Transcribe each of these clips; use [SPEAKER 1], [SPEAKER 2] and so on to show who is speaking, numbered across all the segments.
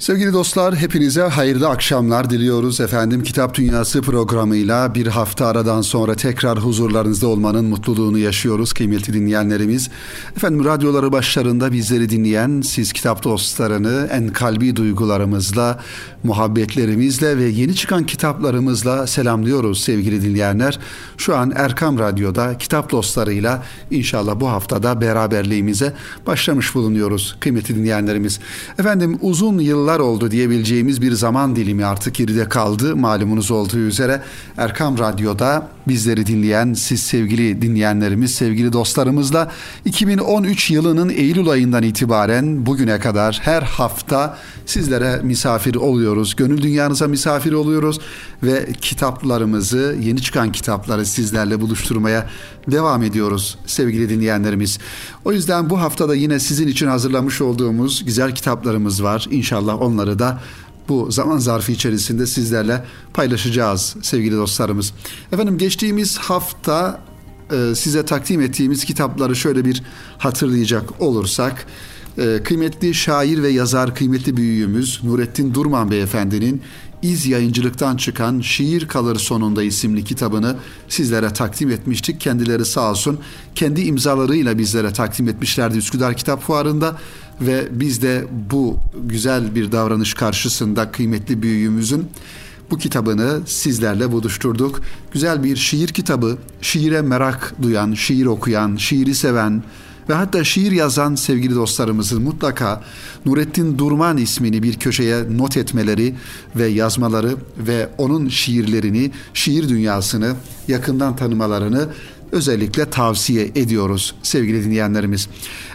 [SPEAKER 1] Sevgili dostlar hepinize hayırlı akşamlar diliyoruz efendim. Kitap Dünyası programıyla bir hafta aradan sonra tekrar huzurlarınızda olmanın mutluluğunu yaşıyoruz kıymetli dinleyenlerimiz. Efendim radyoları başlarında bizleri dinleyen siz kitap dostlarını en kalbi duygularımızla, muhabbetlerimizle ve yeni çıkan kitaplarımızla selamlıyoruz sevgili dinleyenler. Şu an Erkam Radyo'da kitap dostlarıyla inşallah bu haftada beraberliğimize başlamış bulunuyoruz kıymetli dinleyenlerimiz. Efendim uzun yıllar yıllar oldu diyebileceğimiz bir zaman dilimi artık geride kaldı. Malumunuz olduğu üzere Erkam Radyo'da bizleri dinleyen siz sevgili dinleyenlerimiz, sevgili dostlarımızla 2013 yılının Eylül ayından itibaren bugüne kadar her hafta sizlere misafir oluyoruz. Gönül dünyanıza misafir oluyoruz ve kitaplarımızı, yeni çıkan kitapları sizlerle buluşturmaya devam ediyoruz sevgili dinleyenlerimiz. O yüzden bu haftada yine sizin için hazırlamış olduğumuz güzel kitaplarımız var. İnşallah onları da bu zaman zarfı içerisinde sizlerle paylaşacağız sevgili dostlarımız. Efendim geçtiğimiz hafta e, size takdim ettiğimiz kitapları şöyle bir hatırlayacak olursak e, kıymetli şair ve yazar kıymetli büyüğümüz Nurettin Durman Beyefendinin İz Yayıncılık'tan çıkan Şiir Kalır Sonunda isimli kitabını sizlere takdim etmiştik. Kendileri sağ olsun kendi imzalarıyla bizlere takdim etmişlerdi Üsküdar Kitap Fuarı'nda ve biz de bu güzel bir davranış karşısında kıymetli büyüğümüzün bu kitabını sizlerle buluşturduk. Güzel bir şiir kitabı, şiire merak duyan, şiir okuyan, şiiri seven, ve hatta şiir yazan sevgili dostlarımızın mutlaka Nurettin Durman ismini bir köşeye not etmeleri ve yazmaları ve onun şiirlerini, şiir dünyasını yakından tanımalarını özellikle tavsiye ediyoruz sevgili dinleyenlerimiz.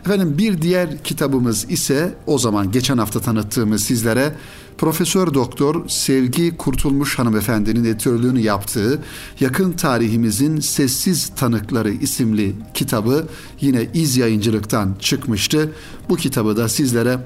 [SPEAKER 1] Efendim bir diğer kitabımız ise o zaman geçen hafta tanıttığımız sizlere Profesör Doktor Sevgi Kurtulmuş hanımefendinin editörlüğünü yaptığı Yakın Tarihimizin Sessiz Tanıkları isimli kitabı yine İz Yayıncılık'tan çıkmıştı. Bu kitabı da sizlere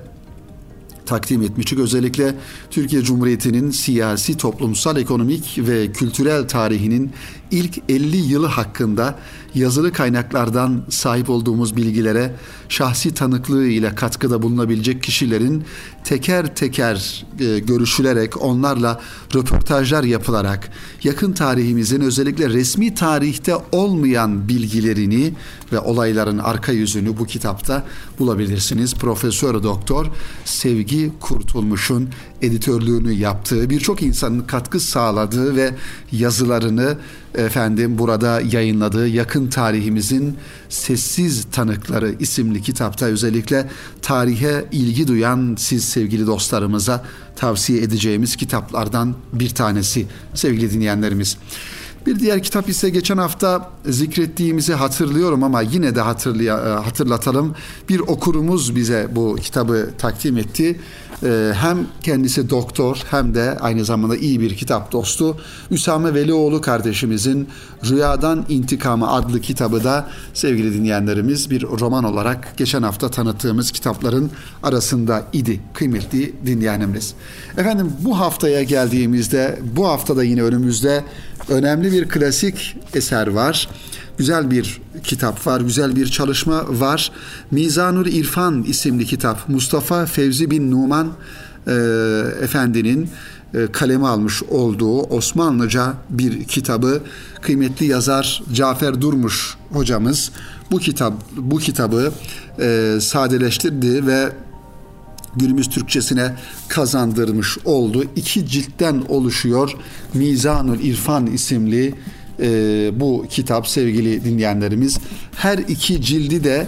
[SPEAKER 1] takdim etmiştik. Özellikle Türkiye Cumhuriyeti'nin siyasi, toplumsal, ekonomik ve kültürel tarihinin ilk 50 yılı hakkında yazılı kaynaklardan sahip olduğumuz bilgilere şahsi tanıklığı ile katkıda bulunabilecek kişilerin teker teker e, görüşülerek onlarla röportajlar yapılarak yakın tarihimizin özellikle resmi tarihte olmayan bilgilerini ve olayların arka yüzünü bu kitapta bulabilirsiniz. Profesör Doktor Sevgi Kurtulmuş'un editörlüğünü yaptığı, birçok insanın katkı sağladığı ve yazılarını efendim burada yayınladığı yakın tarihimizin sessiz tanıkları isimli kitapta özellikle tarihe ilgi duyan siz sevgili dostlarımıza tavsiye edeceğimiz kitaplardan bir tanesi sevgili dinleyenlerimiz. Bir diğer kitap ise geçen hafta zikrettiğimizi hatırlıyorum ama yine de e, hatırlatalım. Bir okurumuz bize bu kitabı takdim etti. E, hem kendisi doktor hem de aynı zamanda iyi bir kitap dostu. Üsame Velioğlu kardeşimizin Rüyadan İntikamı adlı kitabı da sevgili dinleyenlerimiz bir roman olarak geçen hafta tanıttığımız kitapların arasında idi kıymetli dinleyenimiz. Efendim bu haftaya geldiğimizde bu haftada yine önümüzde önemli bir klasik eser var. Güzel bir kitap var, güzel bir çalışma var. Mizanur İrfan isimli kitap Mustafa Fevzi bin Numan e, Efendi'nin e, kaleme almış olduğu Osmanlıca bir kitabı kıymetli yazar Cafer Durmuş hocamız bu kitap bu kitabı e, sadeleştirdi ve günümüz Türkçesine kazandırmış oldu. İki ciltten oluşuyor Mizanul İrfan isimli e, bu kitap sevgili dinleyenlerimiz. Her iki cildi de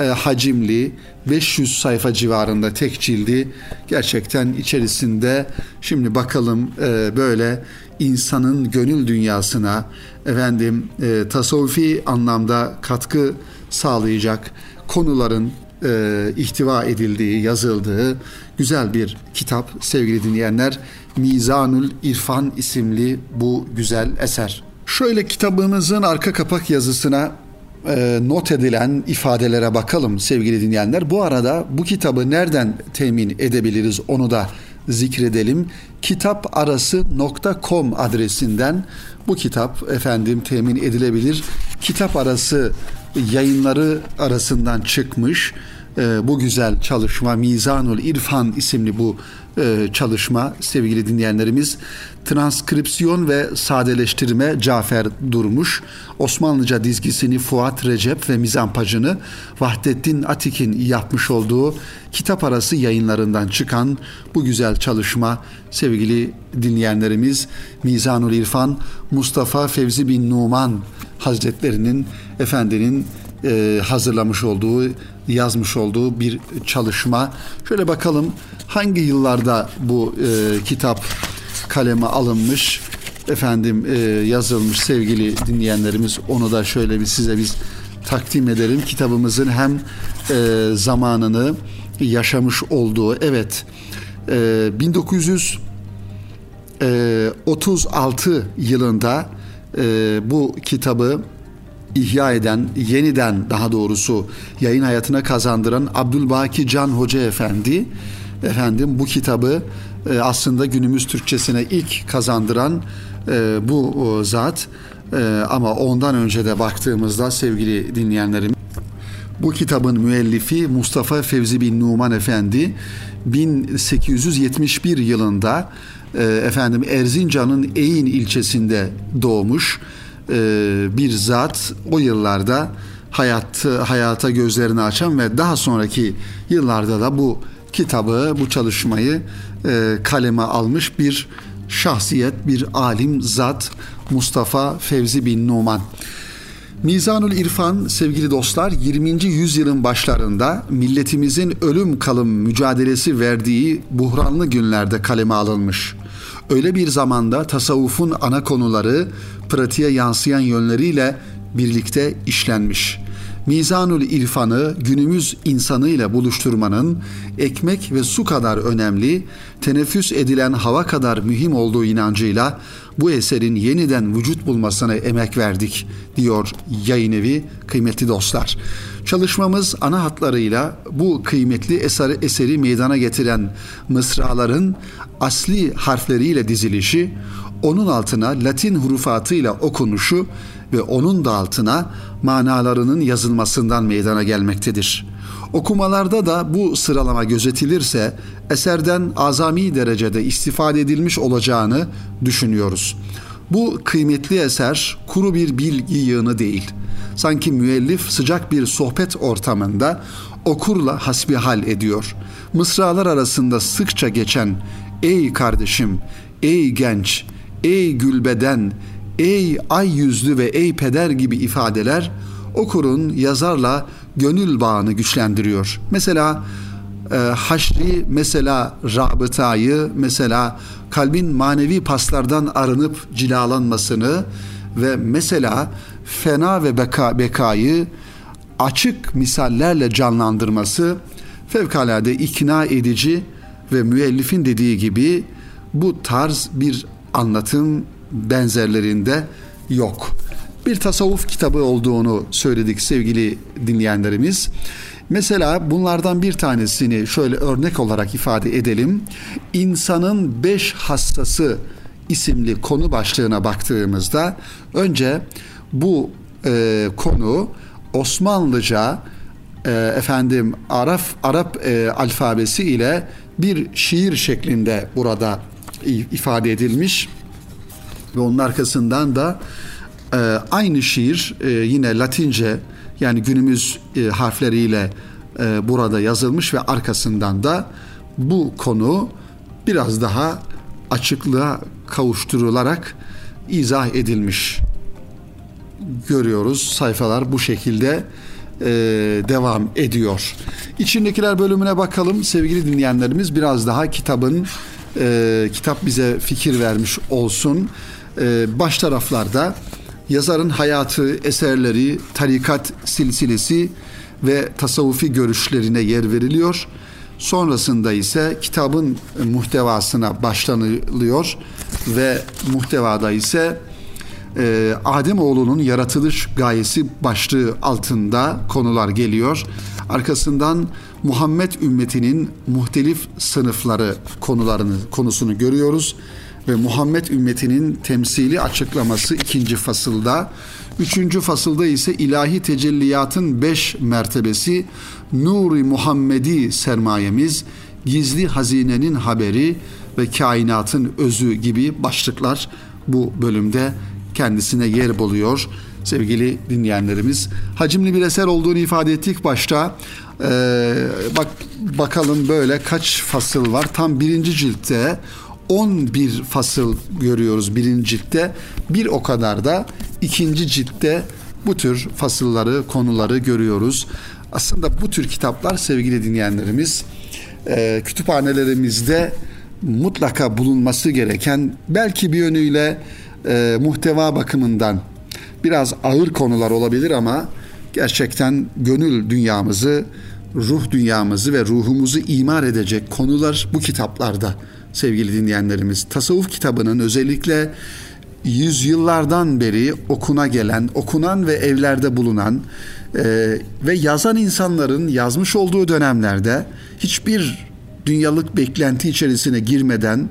[SPEAKER 1] e, hacimli 500 sayfa civarında tek cildi gerçekten içerisinde şimdi bakalım e, böyle insanın gönül dünyasına efendim e, tasavvufi anlamda katkı sağlayacak konuların e, ihtiva edildiği, yazıldığı güzel bir kitap sevgili dinleyenler. Mizanul İrfan isimli bu güzel eser. Şöyle kitabımızın arka kapak yazısına e, not edilen ifadelere bakalım sevgili dinleyenler. Bu arada bu kitabı nereden temin edebiliriz onu da zikredelim. Kitaparası.com adresinden bu kitap efendim temin edilebilir. Kitap arası yayınları arasından çıkmış e, bu güzel çalışma Mizanul İrfan isimli bu e, çalışma sevgili dinleyenlerimiz transkripsiyon ve sadeleştirme Cafer Durmuş, Osmanlıca dizgisini Fuat Recep ve mizampajını Vahdettin Atik'in yapmış olduğu kitap arası yayınlarından çıkan bu güzel çalışma sevgili dinleyenlerimiz Mizanul İrfan Mustafa Fevzi bin Numan Hazretlerinin efendinin e, hazırlamış olduğu, yazmış olduğu bir çalışma. Şöyle bakalım hangi yıllarda bu e, kitap kaleme alınmış, efendim e, yazılmış sevgili dinleyenlerimiz. Onu da şöyle bir size biz takdim edelim. Kitabımızın hem e, zamanını yaşamış olduğu, evet e, 1936 e, yılında e, bu kitabı ihya eden, yeniden daha doğrusu yayın hayatına kazandıran Abdülbaki Can Hoca Efendi efendim bu kitabı e, aslında günümüz Türkçesine ilk kazandıran e, bu zat. E, ama ondan önce de baktığımızda sevgili dinleyenlerim bu kitabın müellifi Mustafa Fevzi bin Numan Efendi 1871 yılında efendim Erzincan'ın Eğin ilçesinde doğmuş bir zat o yıllarda hayatı, hayata gözlerini açan ve daha sonraki yıllarda da bu kitabı, bu çalışmayı e, kaleme almış bir şahsiyet, bir alim zat Mustafa Fevzi bin Numan. Mizanul İrfan sevgili dostlar 20. yüzyılın başlarında milletimizin ölüm kalım mücadelesi verdiği buhranlı günlerde kaleme alınmış. Öyle bir zamanda tasavvufun ana konuları pratiğe yansıyan yönleriyle birlikte işlenmiş. Mizanül İrfan'ı günümüz insanıyla buluşturmanın ekmek ve su kadar önemli, teneffüs edilen hava kadar mühim olduğu inancıyla bu eserin yeniden vücut bulmasına emek verdik diyor yayın evi kıymetli dostlar. Çalışmamız ana hatlarıyla bu kıymetli eseri, eseri meydana getiren mısraların asli harfleriyle dizilişi, onun altına Latin hurufatıyla okunuşu ve onun da altına manalarının yazılmasından meydana gelmektedir. Okumalarda da bu sıralama gözetilirse eserden azami derecede istifade edilmiş olacağını düşünüyoruz. Bu kıymetli eser kuru bir bilgi yığını değil. Sanki müellif sıcak bir sohbet ortamında okurla hasbihal ediyor. Mısralar arasında sıkça geçen ''Ey kardeşim, ey genç, ey gülbeden, ey ay yüzlü ve ey peder gibi ifadeler okurun yazarla gönül bağını güçlendiriyor. Mesela e, haşri, mesela rabıtayı, mesela kalbin manevi paslardan arınıp cilalanmasını ve mesela fena ve beka, bekayı açık misallerle canlandırması fevkalade ikna edici ve müellifin dediği gibi bu tarz bir anlatım benzerlerinde yok. Bir tasavvuf kitabı olduğunu söyledik sevgili dinleyenlerimiz. Mesela bunlardan bir tanesini şöyle örnek olarak ifade edelim. İnsanın beş hastası isimli konu başlığına baktığımızda önce bu e, konu Osmanlıca e, efendim Arap Arap e, alfabesi ile bir şiir şeklinde burada ifade edilmiş ve onun arkasından da e, aynı şiir e, yine Latince yani günümüz e, harfleriyle e, burada yazılmış ve arkasından da bu konu biraz daha açıklığa kavuşturularak izah edilmiş görüyoruz. Sayfalar bu şekilde e, devam ediyor. İçindekiler bölümüne bakalım sevgili dinleyenlerimiz biraz daha kitabın e, kitap bize fikir vermiş olsun. E, baş taraflarda yazarın hayatı, eserleri, tarikat silsilesi ve tasavvufi görüşlerine yer veriliyor. Sonrasında ise kitabın muhtevasına başlanılıyor ve muhtevada ise e, Ademoğlu'nun yaratılış gayesi başlığı altında konular geliyor. Arkasından Muhammed ümmetinin muhtelif sınıfları konularını konusunu görüyoruz ve Muhammed ümmetinin temsili açıklaması ikinci fasılda Üçüncü fasılda ise ilahi tecelliyatın beş mertebesi, Nuri Muhammedi sermayemiz, gizli hazinenin haberi ve kainatın özü gibi başlıklar bu bölümde kendisine yer buluyor sevgili dinleyenlerimiz. Hacimli bir eser olduğunu ifade ettik başta. Ee, bak bakalım böyle kaç fasıl var. Tam birinci ciltte 11 fasıl görüyoruz birinci ciltte. Bir o kadar da ikinci ciltte bu tür fasılları, konuları görüyoruz. Aslında bu tür kitaplar sevgili dinleyenlerimiz e, kütüphanelerimizde mutlaka bulunması gereken belki bir yönüyle e, muhteva bakımından biraz ağır konular olabilir ama gerçekten gönül dünyamızı, ruh dünyamızı ve ruhumuzu imar edecek konular bu kitaplarda sevgili dinleyenlerimiz. Tasavvuf kitabının özellikle yüzyıllardan beri okuna gelen, okunan ve evlerde bulunan e, ve yazan insanların yazmış olduğu dönemlerde hiçbir dünyalık beklenti içerisine girmeden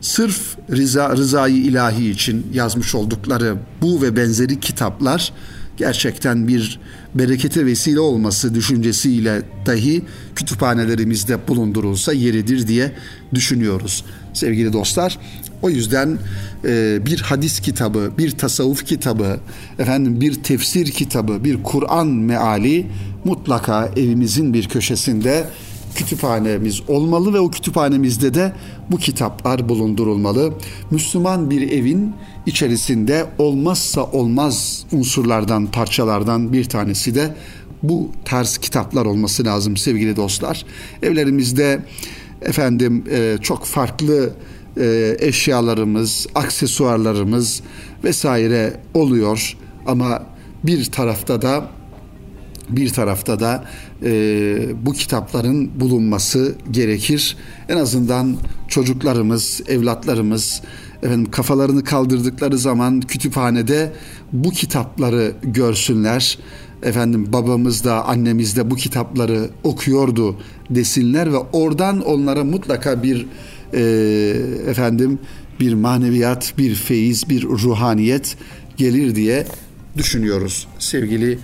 [SPEAKER 1] sırf rıza, rızayı ilahi için yazmış oldukları bu ve benzeri kitaplar gerçekten bir berekete vesile olması düşüncesiyle dahi kütüphanelerimizde bulundurulsa yeridir diye düşünüyoruz sevgili dostlar. O yüzden e, bir hadis kitabı, bir tasavvuf kitabı, efendim bir tefsir kitabı, bir Kur'an meali mutlaka evimizin bir köşesinde kütüphanemiz olmalı ve o kütüphanemizde de bu kitaplar bulundurulmalı. Müslüman bir evin içerisinde olmazsa olmaz unsurlardan, parçalardan bir tanesi de bu tarz kitaplar olması lazım sevgili dostlar. Evlerimizde efendim e, çok farklı e, eşyalarımız, aksesuarlarımız vesaire oluyor ama bir tarafta da bir tarafta da e, bu kitapların bulunması gerekir. En azından çocuklarımız, evlatlarımız efendim kafalarını kaldırdıkları zaman kütüphanede bu kitapları görsünler. Efendim babamız da annemiz de bu kitapları okuyordu desinler ve oradan onlara mutlaka bir e, efendim bir maneviyat, bir feyiz, bir ruhaniyet gelir diye düşünüyoruz sevgili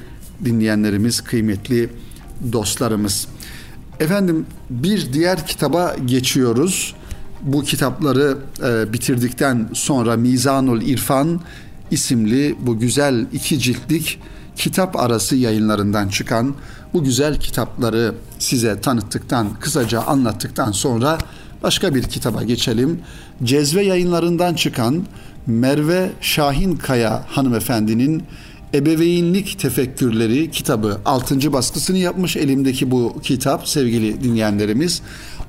[SPEAKER 1] dinleyenlerimiz, kıymetli dostlarımız. Efendim bir diğer kitaba geçiyoruz. Bu kitapları e, bitirdikten sonra Mizanul İrfan isimli bu güzel iki ciltlik kitap arası yayınlarından çıkan bu güzel kitapları size tanıttıktan, kısaca anlattıktan sonra başka bir kitaba geçelim. Cezve yayınlarından çıkan Merve Şahin Kaya hanımefendinin Ebeveynlik Tefekkürleri kitabı 6. baskısını yapmış elimdeki bu kitap sevgili dinleyenlerimiz.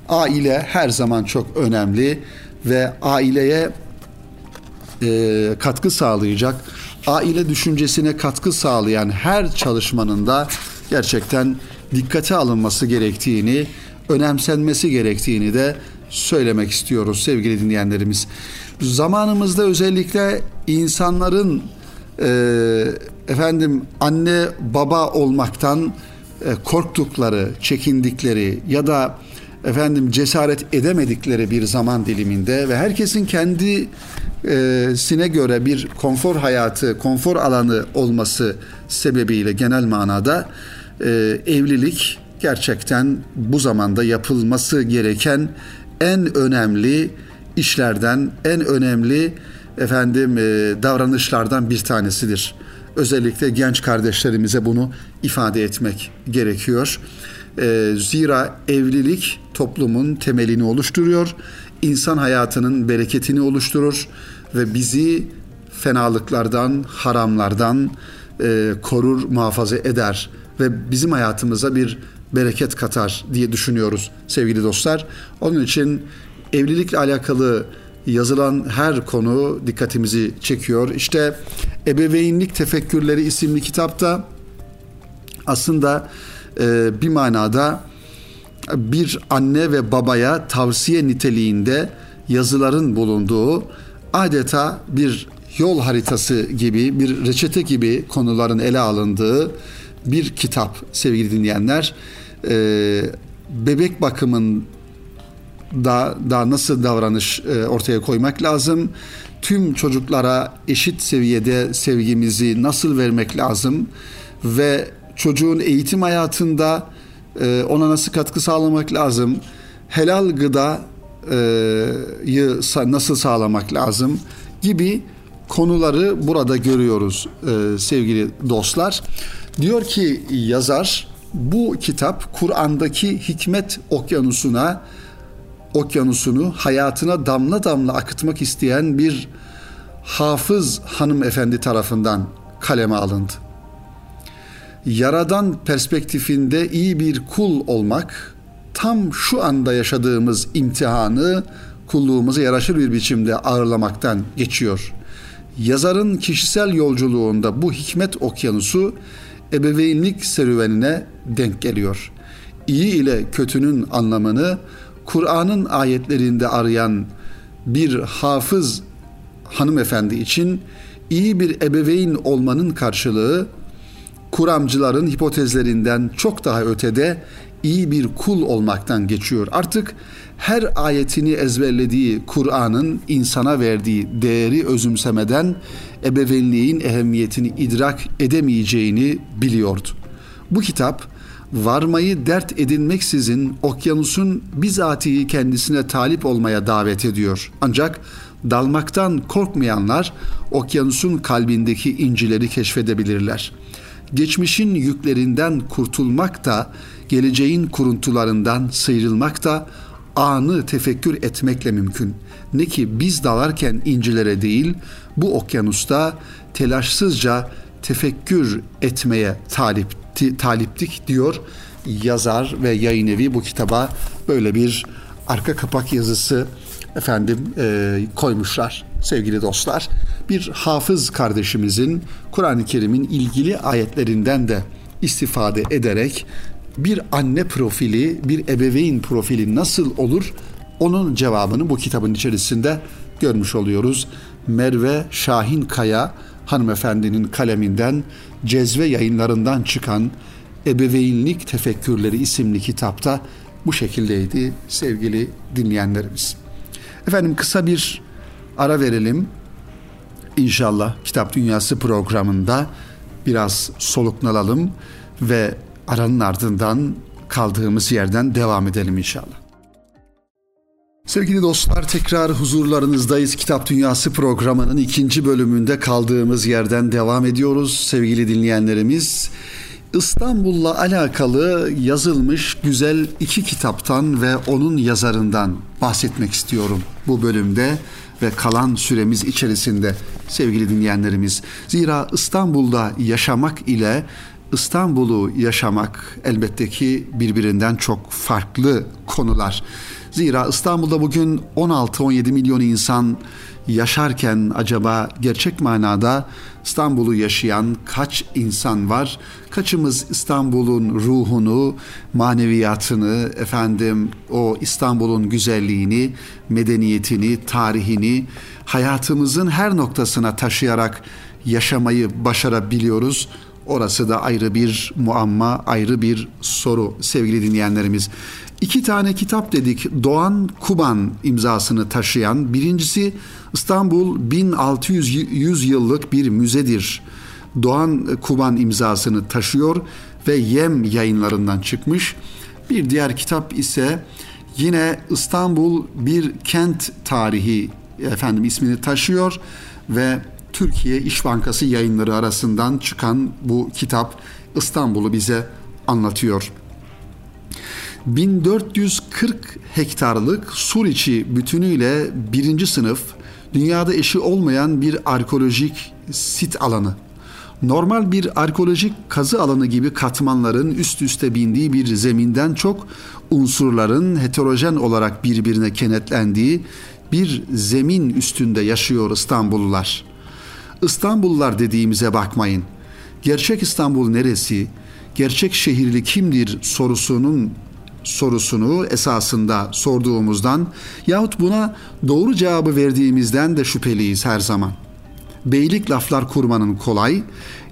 [SPEAKER 1] Aile her zaman çok önemli ve aileye e, katkı sağlayacak, aile düşüncesine katkı sağlayan her çalışmanın da gerçekten dikkate alınması gerektiğini, önemsenmesi gerektiğini de söylemek istiyoruz sevgili dinleyenlerimiz. Zamanımızda özellikle insanların e, efendim anne baba olmaktan e, korktukları, çekindikleri ya da efendim cesaret edemedikleri bir zaman diliminde ve herkesin kendisine göre bir konfor hayatı, konfor alanı olması sebebiyle genel manada e, evlilik gerçekten bu zamanda yapılması gereken en önemli işlerden, en önemli efendim e, davranışlardan bir tanesidir. Özellikle genç kardeşlerimize bunu ifade etmek gerekiyor. E, zira evlilik toplumun temelini oluşturuyor, insan hayatının bereketini oluşturur ve bizi fenalıklardan, haramlardan e, korur, muhafaza eder ve bizim hayatımıza bir bereket katar diye düşünüyoruz sevgili dostlar. Onun için evlilikle alakalı yazılan her konu dikkatimizi çekiyor. İşte Ebeveynlik Tefekkürleri isimli kitapta aslında e, bir manada bir anne ve babaya tavsiye niteliğinde yazıların bulunduğu adeta bir yol haritası gibi, bir reçete gibi konuların ele alındığı bir kitap sevgili dinleyenler. E, bebek bakımın da da nasıl davranış e, ortaya koymak lazım? Tüm çocuklara eşit seviyede sevgimizi nasıl vermek lazım? Ve çocuğun eğitim hayatında e, ona nasıl katkı sağlamak lazım? Helal gıdayı nasıl sağlamak lazım? Gibi konuları burada görüyoruz e, sevgili dostlar. Diyor ki yazar bu kitap Kur'an'daki hikmet okyanusuna okyanusunu hayatına damla damla akıtmak isteyen bir hafız hanımefendi tarafından kaleme alındı. Yaradan perspektifinde iyi bir kul olmak tam şu anda yaşadığımız imtihanı kulluğumuza yaraşır bir biçimde ağırlamaktan geçiyor. Yazarın kişisel yolculuğunda bu hikmet okyanusu ebeveynlik serüvenine denk geliyor. İyi ile kötünün anlamını Kur'an'ın ayetlerinde arayan bir hafız hanımefendi için iyi bir ebeveyn olmanın karşılığı kuramcıların hipotezlerinden çok daha ötede iyi bir kul olmaktan geçiyor. Artık her ayetini ezberlediği Kur'an'ın insana verdiği değeri özümsemeden ebeveynliğin ehemmiyetini idrak edemeyeceğini biliyordu. Bu kitap varmayı dert edinmeksizin okyanusun bizatihi kendisine talip olmaya davet ediyor. Ancak dalmaktan korkmayanlar okyanusun kalbindeki incileri keşfedebilirler. Geçmişin yüklerinden kurtulmak da, geleceğin kuruntularından sıyrılmak da anı tefekkür etmekle mümkün. Ne ki biz dalarken incilere değil, bu okyanusta telaşsızca tefekkür etmeye talip taliptik diyor yazar ve yayın evi bu kitaba böyle bir arka kapak yazısı efendim e, koymuşlar sevgili dostlar. Bir hafız kardeşimizin Kur'an-ı Kerim'in ilgili ayetlerinden de istifade ederek bir anne profili, bir ebeveyn profili nasıl olur? Onun cevabını bu kitabın içerisinde görmüş oluyoruz. Merve Şahin Kaya hanımefendinin kaleminden Cezve yayınlarından çıkan Ebeveynlik Tefekkürleri isimli kitapta bu şekildeydi sevgili dinleyenlerimiz. Efendim kısa bir ara verelim. İnşallah Kitap Dünyası programında biraz soluklanalım ve aranın ardından kaldığımız yerden devam edelim inşallah. Sevgili dostlar tekrar huzurlarınızdayız. Kitap Dünyası programının ikinci bölümünde kaldığımız yerden devam ediyoruz sevgili dinleyenlerimiz. İstanbul'la alakalı yazılmış güzel iki kitaptan ve onun yazarından bahsetmek istiyorum bu bölümde ve kalan süremiz içerisinde sevgili dinleyenlerimiz. Zira İstanbul'da yaşamak ile İstanbul'u yaşamak elbette ki birbirinden çok farklı konular. Zira İstanbul'da bugün 16-17 milyon insan yaşarken acaba gerçek manada İstanbul'u yaşayan kaç insan var? Kaçımız İstanbul'un ruhunu, maneviyatını, efendim o İstanbul'un güzelliğini, medeniyetini, tarihini hayatımızın her noktasına taşıyarak yaşamayı başarabiliyoruz? Orası da ayrı bir muamma, ayrı bir soru sevgili dinleyenlerimiz. İki tane kitap dedik. Doğan Kuban imzasını taşıyan. Birincisi İstanbul 1600 yıllık bir müzedir. Doğan Kuban imzasını taşıyor ve Yem yayınlarından çıkmış. Bir diğer kitap ise yine İstanbul bir kent tarihi efendim ismini taşıyor ve Türkiye İş Bankası yayınları arasından çıkan bu kitap İstanbul'u bize anlatıyor. 1440 hektarlık Suriçi bütünüyle birinci sınıf dünyada eşi olmayan bir arkeolojik sit alanı. Normal bir arkeolojik kazı alanı gibi katmanların üst üste bindiği bir zeminden çok unsurların heterojen olarak birbirine kenetlendiği bir zemin üstünde yaşıyor İstanbullular. İstanbullular dediğimize bakmayın. Gerçek İstanbul neresi? Gerçek şehirli kimdir sorusunun sorusunu esasında sorduğumuzdan yahut buna doğru cevabı verdiğimizden de şüpheliyiz her zaman. Beylik laflar kurmanın kolay,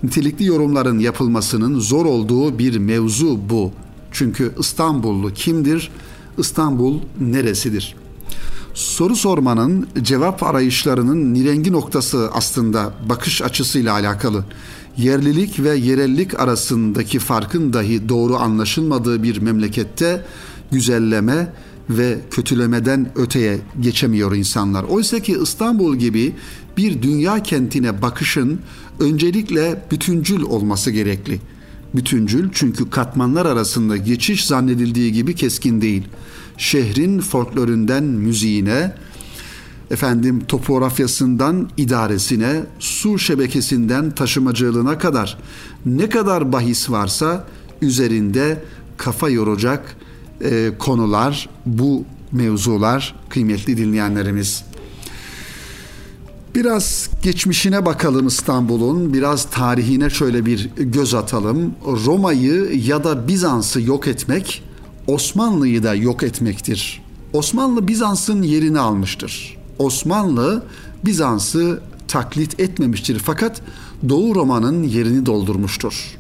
[SPEAKER 1] nitelikli yorumların yapılmasının zor olduğu bir mevzu bu. Çünkü İstanbullu kimdir? İstanbul neresidir? Soru sormanın cevap arayışlarının nirengi noktası aslında bakış açısıyla alakalı. Yerlilik ve yerellik arasındaki farkın dahi doğru anlaşılmadığı bir memlekette güzelleme ve kötülemeden öteye geçemiyor insanlar. Oysa ki İstanbul gibi bir dünya kentine bakışın öncelikle bütüncül olması gerekli. Bütüncül çünkü katmanlar arasında geçiş zannedildiği gibi keskin değil. Şehrin folkloründen müziğine, efendim topografyasından idaresine, su şebekesinden taşımacılığına kadar ne kadar bahis varsa üzerinde kafa yoracak e, konular, bu mevzular kıymetli dinleyenlerimiz. Biraz geçmişine bakalım İstanbul'un, biraz tarihine şöyle bir göz atalım. Roma'yı ya da Bizans'ı yok etmek, Osmanlı'yı da yok etmektir. Osmanlı Bizans'ın yerini almıştır. Osmanlı Bizans'ı taklit etmemiştir fakat Doğu Roma'nın yerini doldurmuştur.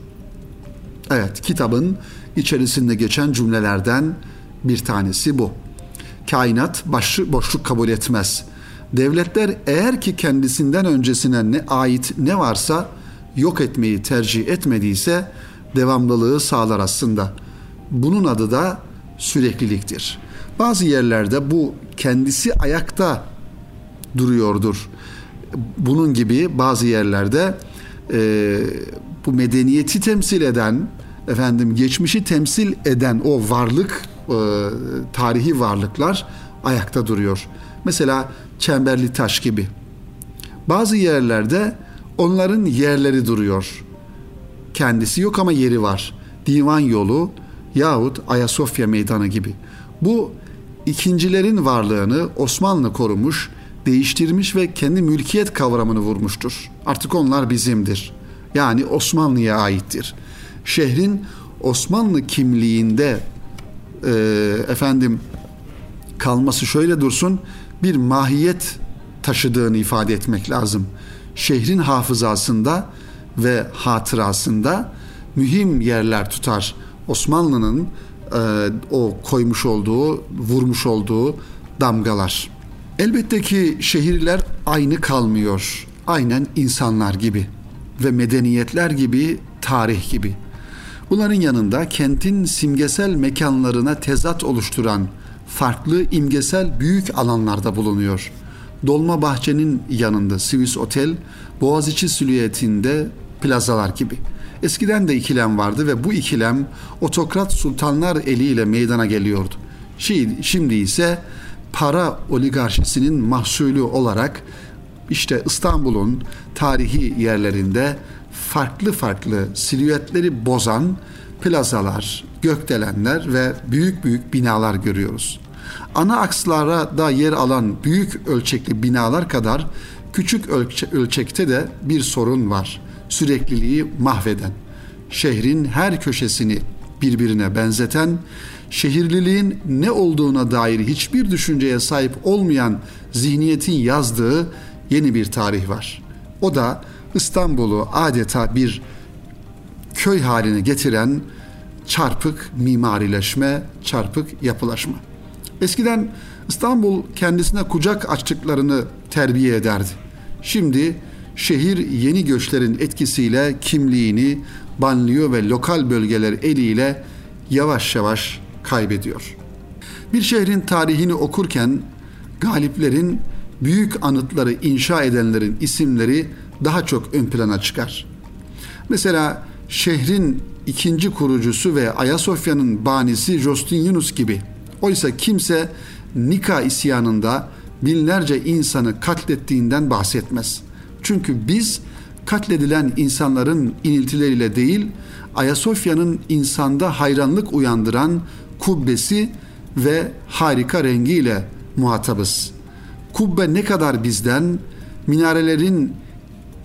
[SPEAKER 1] Evet, kitabın içerisinde geçen cümlelerden bir tanesi bu. Kainat başı boşluk kabul etmez. Devletler eğer ki kendisinden öncesine ne ait ne varsa yok etmeyi tercih etmediyse devamlılığı sağlar aslında. Bunun adı da sürekliliktir. Bazı yerlerde bu kendisi ayakta duruyordur. Bunun gibi bazı yerlerde e, bu medeniyeti temsil eden, efendim geçmişi temsil eden o varlık, e, tarihi varlıklar ayakta duruyor. Mesela çemberli taş gibi. Bazı yerlerde onların yerleri duruyor. Kendisi yok ama yeri var. Divan yolu yahut Ayasofya meydanı gibi. Bu ikincilerin varlığını Osmanlı korumuş, değiştirmiş ve kendi mülkiyet kavramını vurmuştur. Artık onlar bizimdir. Yani Osmanlı'ya aittir. Şehrin Osmanlı kimliğinde e, efendim kalması şöyle dursun bir mahiyet taşıdığını ifade etmek lazım. Şehrin hafızasında ve hatırasında mühim yerler tutar. Osmanlı'nın e, o koymuş olduğu, vurmuş olduğu damgalar. Elbette ki şehirler aynı kalmıyor. Aynen insanlar gibi ve medeniyetler gibi, tarih gibi. Bunların yanında kentin simgesel mekanlarına tezat oluşturan farklı imgesel büyük alanlarda bulunuyor. Dolma Bahçe'nin yanında Swiss Otel, Boğaziçi silüetinde plazalar gibi. Eskiden de ikilem vardı ve bu ikilem otokrat sultanlar eliyle meydana geliyordu. Şimdi ise para oligarşisinin mahsulü olarak işte İstanbul'un tarihi yerlerinde farklı farklı silüetleri bozan plazalar, gökdelenler ve büyük büyük binalar görüyoruz. Ana akslara da yer alan büyük ölçekli binalar kadar küçük ölçe- ölçekte de bir sorun var. Sürekliliği mahveden, şehrin her köşesini birbirine benzeten, şehirliliğin ne olduğuna dair hiçbir düşünceye sahip olmayan zihniyetin yazdığı yeni bir tarih var. O da İstanbul'u adeta bir köy haline getiren çarpık mimarileşme, çarpık yapılaşma. Eskiden İstanbul kendisine kucak açtıklarını terbiye ederdi. Şimdi şehir yeni göçlerin etkisiyle kimliğini banliyö ve lokal bölgeler eliyle yavaş yavaş kaybediyor. Bir şehrin tarihini okurken galiplerin büyük anıtları inşa edenlerin isimleri daha çok ön plana çıkar. Mesela şehrin ikinci kurucusu ve Ayasofya'nın banisi Justinus gibi. Oysa kimse Nika isyanında binlerce insanı katlettiğinden bahsetmez. Çünkü biz katledilen insanların iniltileriyle değil, Ayasofya'nın insanda hayranlık uyandıran kubbesi ve harika rengiyle muhatabız. Kubbe ne kadar bizden, minarelerin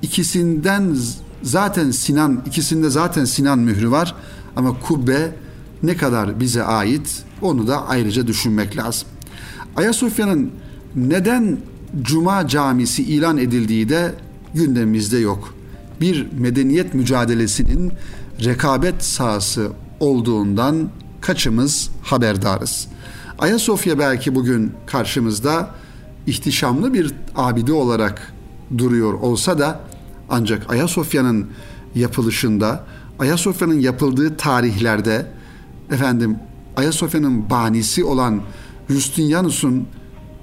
[SPEAKER 1] ikisinden zaten Sinan, ikisinde zaten Sinan mührü var ama kubbe ne kadar bize ait onu da ayrıca düşünmek lazım. Ayasofya'nın neden Cuma camisi ilan edildiği de gündemimizde yok. Bir medeniyet mücadelesinin rekabet sahası olduğundan kaçımız haberdarız. Ayasofya belki bugün karşımızda ihtişamlı bir abide olarak duruyor olsa da ancak Ayasofya'nın yapılışında, Ayasofya'nın yapıldığı tarihlerde efendim Ayasofya'nın banisi olan Justinianus'un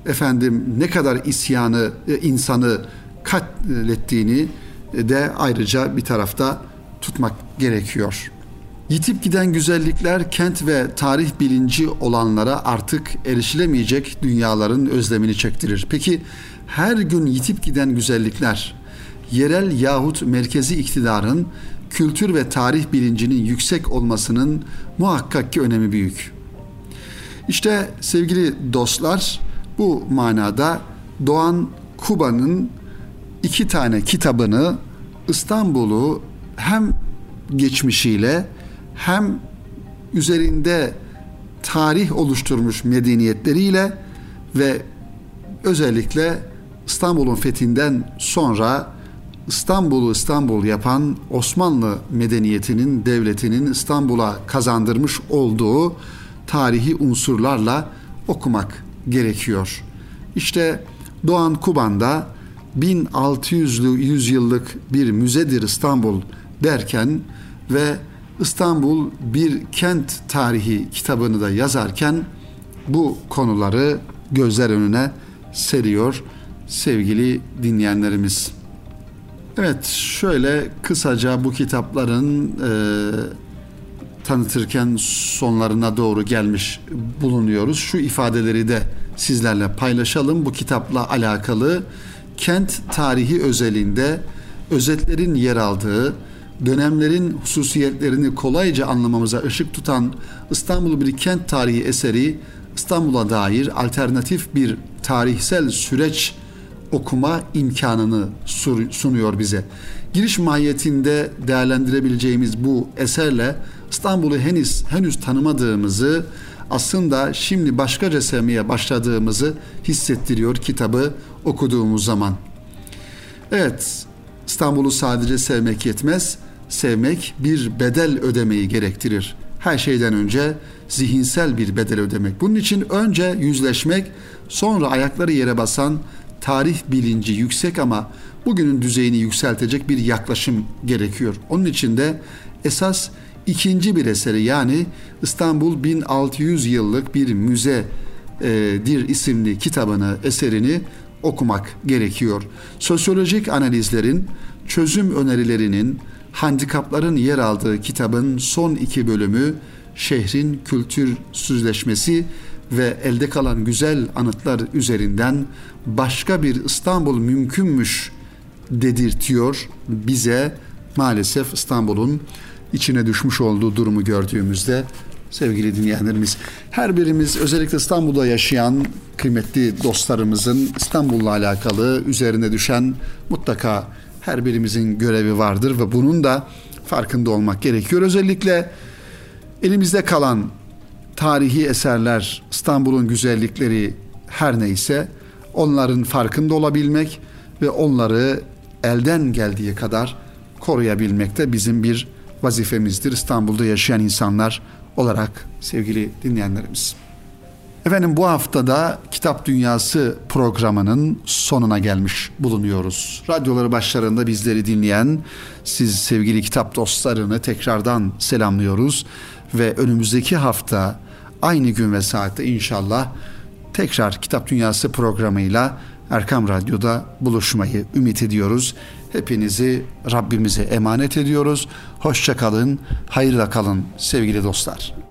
[SPEAKER 1] efendim ne kadar isyanı e, insanı katlettiğini de ayrıca bir tarafta tutmak gerekiyor. Yitip giden güzellikler kent ve tarih bilinci olanlara artık erişilemeyecek dünyaların özlemini çektirir. Peki her gün yitip giden güzellikler yerel yahut merkezi iktidarın kültür ve tarih bilincinin yüksek olmasının muhakkak ki önemi büyük. İşte sevgili dostlar bu manada Doğan Kuba'nın iki tane kitabını İstanbul'u hem geçmişiyle hem üzerinde tarih oluşturmuş medeniyetleriyle ve özellikle İstanbul'un fethinden sonra İstanbul'u İstanbul yapan Osmanlı medeniyetinin, devletinin İstanbul'a kazandırmış olduğu tarihi unsurlarla okumak gerekiyor. İşte Doğan Kuban'da 1600'lü yüzyıllık bir müzedir İstanbul derken ve İstanbul bir kent tarihi kitabını da yazarken bu konuları gözler önüne seriyor sevgili dinleyenlerimiz. Evet şöyle kısaca bu kitapların e, tanıtırken sonlarına doğru gelmiş bulunuyoruz. Şu ifadeleri de sizlerle paylaşalım. Bu kitapla alakalı kent tarihi özelinde özetlerin yer aldığı, dönemlerin hususiyetlerini kolayca anlamamıza ışık tutan İstanbul bir kent tarihi eseri İstanbul'a dair alternatif bir tarihsel süreç okuma imkanını sunuyor bize. Giriş mahiyetinde değerlendirebileceğimiz bu eserle İstanbul'u henüz henüz tanımadığımızı aslında şimdi başkaca sevmeye başladığımızı hissettiriyor kitabı okuduğumuz zaman. Evet, İstanbul'u sadece sevmek yetmez, sevmek bir bedel ödemeyi gerektirir. Her şeyden önce zihinsel bir bedel ödemek. Bunun için önce yüzleşmek, sonra ayakları yere basan tarih bilinci yüksek ama bugünün düzeyini yükseltecek bir yaklaşım gerekiyor. Onun için de esas ikinci bir eseri yani İstanbul 1600 yıllık bir müze e, dir isimli kitabını, eserini okumak gerekiyor. Sosyolojik analizlerin, çözüm önerilerinin, handikapların yer aldığı kitabın son iki bölümü şehrin kültür süzleşmesi ve elde kalan güzel anıtlar üzerinden başka bir İstanbul mümkünmüş dedirtiyor bize maalesef İstanbul'un içine düşmüş olduğu durumu gördüğümüzde sevgili dinleyenlerimiz. Her birimiz özellikle İstanbul'da yaşayan kıymetli dostlarımızın İstanbul'la alakalı üzerine düşen mutlaka her birimizin görevi vardır ve bunun da farkında olmak gerekiyor. Özellikle elimizde kalan tarihi eserler, İstanbul'un güzellikleri her neyse onların farkında olabilmek ve onları elden geldiği kadar koruyabilmek de bizim bir vazifemizdir İstanbul'da yaşayan insanlar olarak sevgili dinleyenlerimiz. Efendim bu haftada Kitap Dünyası programının sonuna gelmiş bulunuyoruz. Radyoları başlarında bizleri dinleyen siz sevgili kitap dostlarını tekrardan selamlıyoruz ve önümüzdeki hafta aynı gün ve saatte inşallah tekrar Kitap Dünyası programıyla Erkam Radyo'da buluşmayı ümit ediyoruz. Hepinizi Rabbimize emanet ediyoruz. Hoşça kalın, hayırla kalın sevgili dostlar.